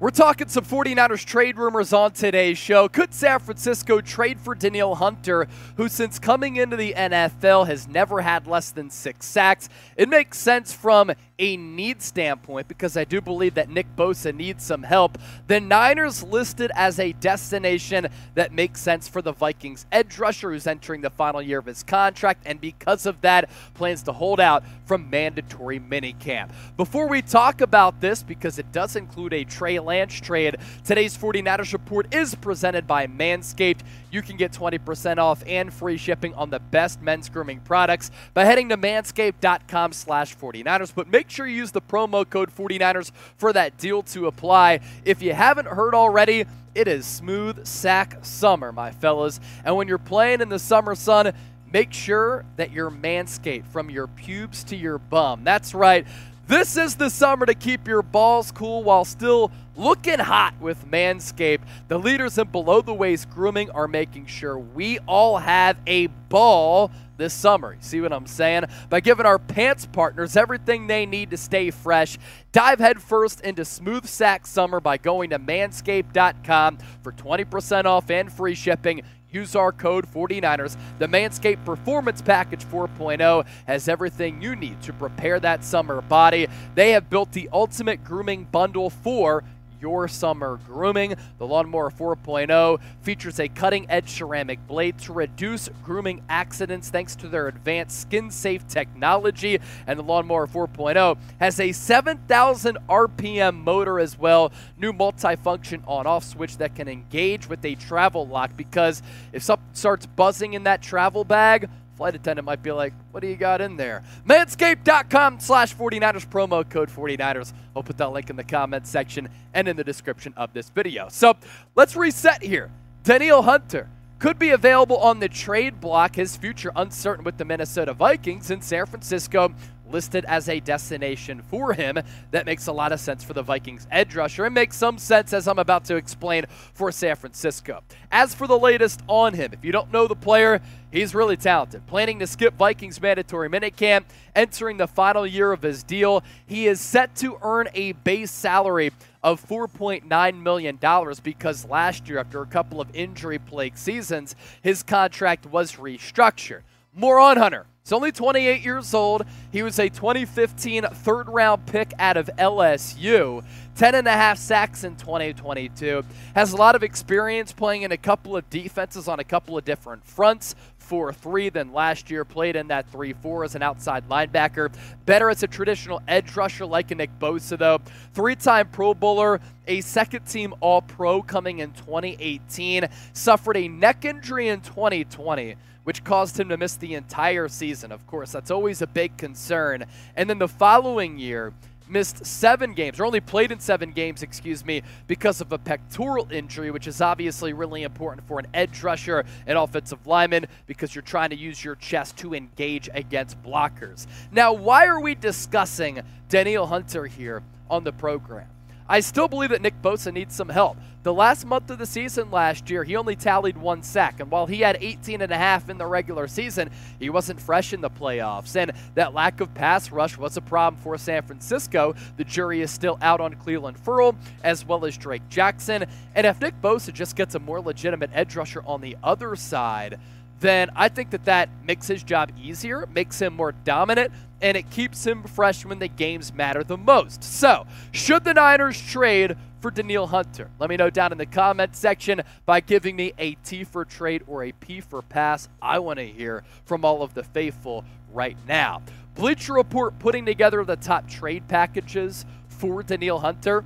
We're talking some 49ers trade rumors on today's show. Could San Francisco trade for Danielle Hunter, who since coming into the NFL has never had less than six sacks? It makes sense from a need standpoint because I do believe that Nick Bosa needs some help. The Niners listed as a destination that makes sense for the Vikings edge rusher who's entering the final year of his contract and because of that plans to hold out from mandatory minicamp. Before we talk about this because it does include a Trey Lance trade, today's 49ers report is presented by Manscaped. You can get 20% off and free shipping on the best men's grooming products by heading to manscaped.com slash 49ers. But make sure you use the promo code 49ers for that deal to apply. If you haven't heard already, it is smooth sack summer, my fellas. And when you're playing in the summer sun, make sure that you're manscaped from your pubes to your bum. That's right. This is the summer to keep your balls cool while still looking hot with Manscaped. The leaders in below the waist grooming are making sure we all have a ball this summer. See what I'm saying? By giving our pants partners everything they need to stay fresh. Dive headfirst into smooth sack summer by going to manscaped.com for 20% off and free shipping. Use our code 49ers. The Manscaped Performance Package 4.0 has everything you need to prepare that summer body. They have built the ultimate grooming bundle for your summer grooming. The Lawnmower 4.0 features a cutting edge ceramic blade to reduce grooming accidents thanks to their advanced skin safe technology. And the Lawnmower 4.0 has a 7,000 RPM motor as well. New multifunction on off switch that can engage with a travel lock because if something starts buzzing in that travel bag, flight attendant might be like, what do you got in there? Manscaped.com slash 49ers, promo code 49ers. I'll put that link in the comments section and in the description of this video. So let's reset here. Danielle Hunter could be available on the trade block. His future uncertain with the Minnesota Vikings in San Francisco listed as a destination for him. That makes a lot of sense for the Vikings edge rusher and makes some sense as I'm about to explain for San Francisco. As for the latest on him, if you don't know the player, he's really talented. Planning to skip Vikings mandatory minicamp, entering the final year of his deal, he is set to earn a base salary of $4.9 million because last year, after a couple of injury plagued seasons, his contract was restructured. More on Hunter He's only 28 years old. He was a 2015 third round pick out of LSU. 10 and a half sacks in 2022. Has a lot of experience playing in a couple of defenses on a couple of different fronts. 4 3 than last year. Played in that 3 4 as an outside linebacker. Better as a traditional edge rusher like a Nick Bosa, though. Three time Pro Bowler, a second team All Pro coming in 2018. Suffered a neck injury in 2020 which caused him to miss the entire season. Of course, that's always a big concern. And then the following year, missed seven games, or only played in seven games, excuse me, because of a pectoral injury, which is obviously really important for an edge rusher and offensive lineman because you're trying to use your chest to engage against blockers. Now, why are we discussing Danielle Hunter here on the program? I still believe that Nick Bosa needs some help. The last month of the season last year, he only tallied one sack. And while he had 18 and a half in the regular season, he wasn't fresh in the playoffs. And that lack of pass rush was a problem for San Francisco. The jury is still out on Clelin Ferrell, as well as Drake Jackson. And if Nick Bosa just gets a more legitimate edge rusher on the other side, then I think that that makes his job easier, makes him more dominant, and it keeps him fresh when the games matter the most. So, should the Niners trade for Danielle Hunter? Let me know down in the comment section by giving me a T for trade or a P for pass. I want to hear from all of the faithful right now. Bleacher Report putting together the top trade packages for Danielle Hunter.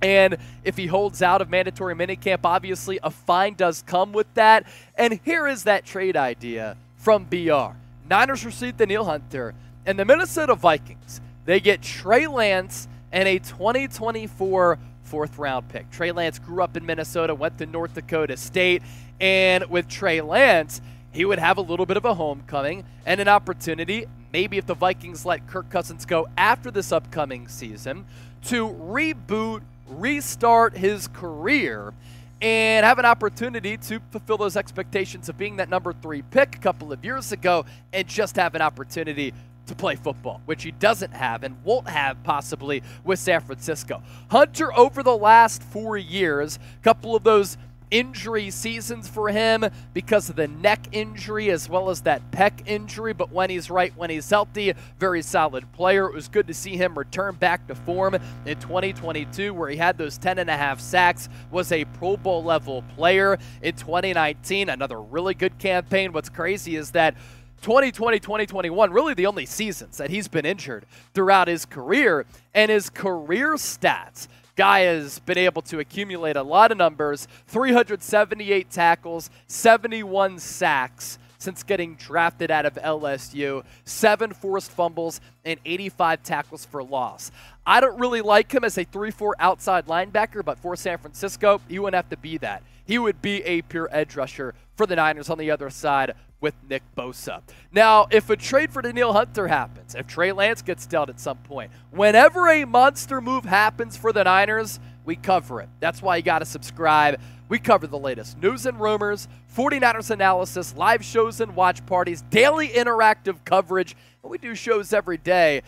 And if he holds out of mandatory minicamp, obviously a fine does come with that. And here is that trade idea from BR. Niners receive Danielle Hunter, and the Minnesota Vikings, they get Trey Lance and a 2024 fourth round pick. Trey Lance grew up in Minnesota, went to North Dakota State, and with Trey Lance, he would have a little bit of a homecoming and an opportunity, maybe if the Vikings let Kirk Cousins go after this upcoming season, to reboot restart his career and have an opportunity to fulfill those expectations of being that number three pick a couple of years ago and just have an opportunity to play football, which he doesn't have and won't have possibly with San Francisco. Hunter, over the last four years, a couple of those injury seasons for him because of the neck injury as well as that pec injury. But when he's right, when he's healthy, very solid player. It was good to see him return back to form in 2022 where he had those 10 and a half sacks, was a Pro Bowl level player in 2019. Another really good campaign. What's crazy is that 2020, 2021, really the only seasons that he's been injured throughout his career. And his career stats Guy has been able to accumulate a lot of numbers 378 tackles, 71 sacks since getting drafted out of LSU, seven forced fumbles, and 85 tackles for loss. I don't really like him as a 3 4 outside linebacker, but for San Francisco, he wouldn't have to be that. He would be a pure edge rusher for the Niners on the other side with Nick Bosa. Now, if a trade for Danielle Hunter happens, if Trey Lance gets dealt at some point, whenever a monster move happens for the Niners, we cover it. That's why you got to subscribe. We cover the latest news and rumors, 49ers analysis, live shows and watch parties, daily interactive coverage, and we do shows every day.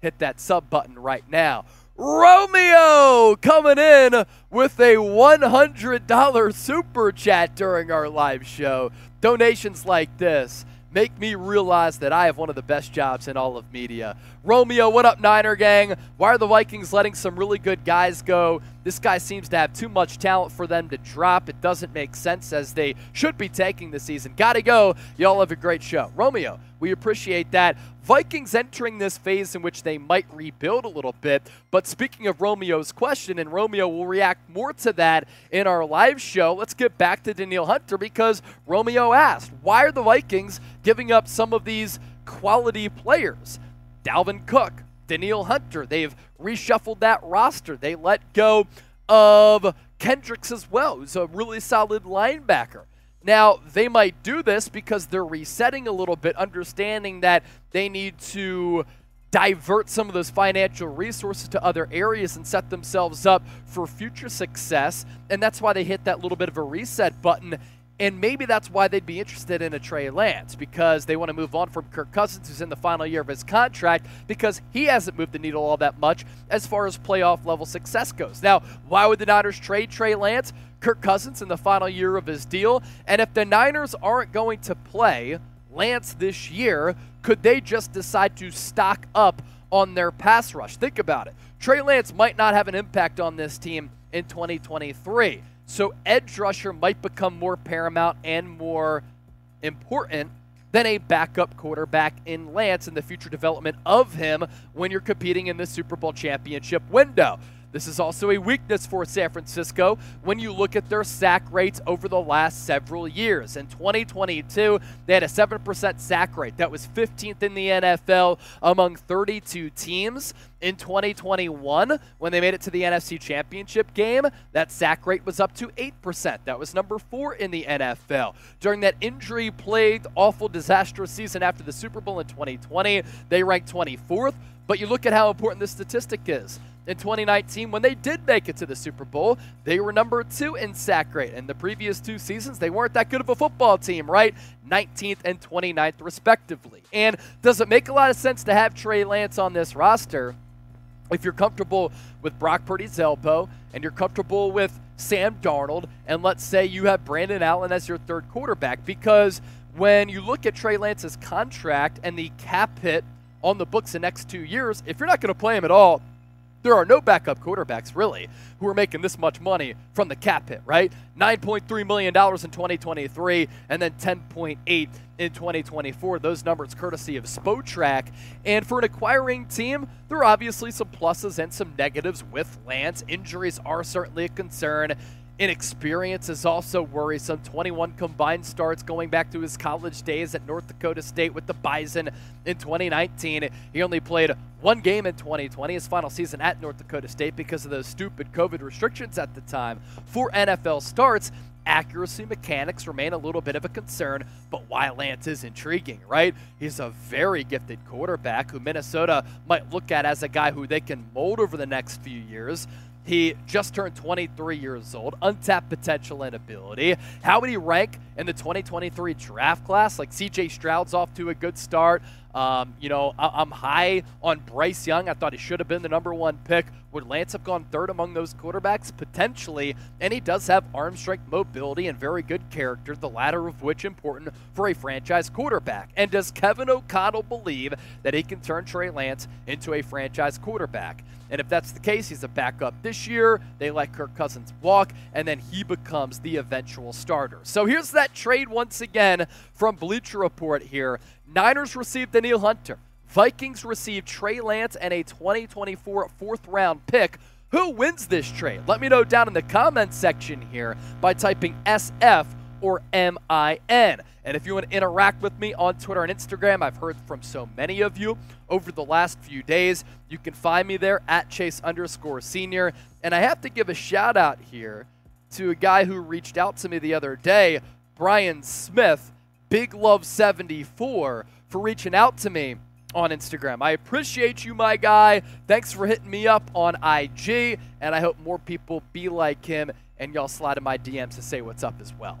Hit that sub button right now. Romeo coming in with a $100 super chat during our live show. Donations like this make me realize that I have one of the best jobs in all of media. Romeo, what up, Niner gang? Why are the Vikings letting some really good guys go? This guy seems to have too much talent for them to drop. It doesn't make sense as they should be taking the season. Gotta go. Y'all have a great show. Romeo, we appreciate that. Vikings entering this phase in which they might rebuild a little bit. But speaking of Romeo's question, and Romeo will react more to that in our live show, let's get back to Danielle Hunter because Romeo asked, why are the Vikings giving up some of these quality players? Dalvin Cook, Danielle Hunter, they've reshuffled that roster. They let go of Kendricks as well, who's a really solid linebacker. Now, they might do this because they're resetting a little bit, understanding that they need to divert some of those financial resources to other areas and set themselves up for future success. And that's why they hit that little bit of a reset button and maybe that's why they'd be interested in a Trey Lance because they want to move on from Kirk Cousins, who's in the final year of his contract, because he hasn't moved the needle all that much as far as playoff level success goes. Now, why would the Niners trade Trey Lance? Kirk Cousins in the final year of his deal. And if the Niners aren't going to play Lance this year, could they just decide to stock up on their pass rush? Think about it. Trey Lance might not have an impact on this team in 2023. So edge rusher might become more paramount and more important than a backup quarterback in Lance in the future development of him when you're competing in the Super Bowl championship window. This is also a weakness for San Francisco when you look at their sack rates over the last several years. In 2022, they had a 7% sack rate. That was 15th in the NFL among 32 teams. In 2021, when they made it to the NFC Championship game, that sack rate was up to 8%. That was number four in the NFL. During that injury plagued, awful, disastrous season after the Super Bowl in 2020, they ranked 24th. But you look at how important this statistic is in 2019 when they did make it to the Super Bowl. They were number two in sack rate. In the previous two seasons, they weren't that good of a football team, right? 19th and 29th, respectively. And does it make a lot of sense to have Trey Lance on this roster? If you're comfortable with Brock Purdy's elbow and you're comfortable with Sam Darnold, and let's say you have Brandon Allen as your third quarterback, because when you look at Trey Lance's contract and the cap hit on the books the next two years, if you're not going to play him at all, there are no backup quarterbacks, really, who are making this much money from the cap hit, right? $9.3 million in 2023 and then 10.8 in 2024. Those numbers courtesy of Spotrac. And for an acquiring team, there are obviously some pluses and some negatives with Lance. Injuries are certainly a concern. Inexperience is also worrisome. 21 combined starts going back to his college days at North Dakota State with the Bison in 2019. He only played one game in 2020, his final season at North Dakota State because of those stupid COVID restrictions at the time. For NFL starts, accuracy mechanics remain a little bit of a concern, but why Lance is intriguing, right? He's a very gifted quarterback who Minnesota might look at as a guy who they can mold over the next few years. He just turned 23 years old, untapped potential and ability. How would he rank in the 2023 draft class? Like CJ Stroud's off to a good start. Um, you know, I- am high on Bryce Young. I thought he should have been the number one pick. Would Lance have gone third among those quarterbacks? Potentially. And he does have arm strength, mobility, and very good character, the latter of which important for a franchise quarterback. And does Kevin O'Connell believe that he can turn Trey Lance into a franchise quarterback? And if that's the case, he's a backup this year. They let Kirk Cousins walk, and then he becomes the eventual starter. So here's that trade once again from Bleacher Report here. Niners received Danielle Hunter. Vikings received Trey Lance and a 2024 fourth round pick. Who wins this trade? Let me know down in the comments section here by typing SF or MIN. And if you want to interact with me on Twitter and Instagram, I've heard from so many of you over the last few days. You can find me there at Chase underscore senior. And I have to give a shout out here to a guy who reached out to me the other day, Brian Smith, Big Love 74, for reaching out to me on Instagram. I appreciate you, my guy. Thanks for hitting me up on IG, and I hope more people be like him and y'all slide in my DMs to say what's up as well.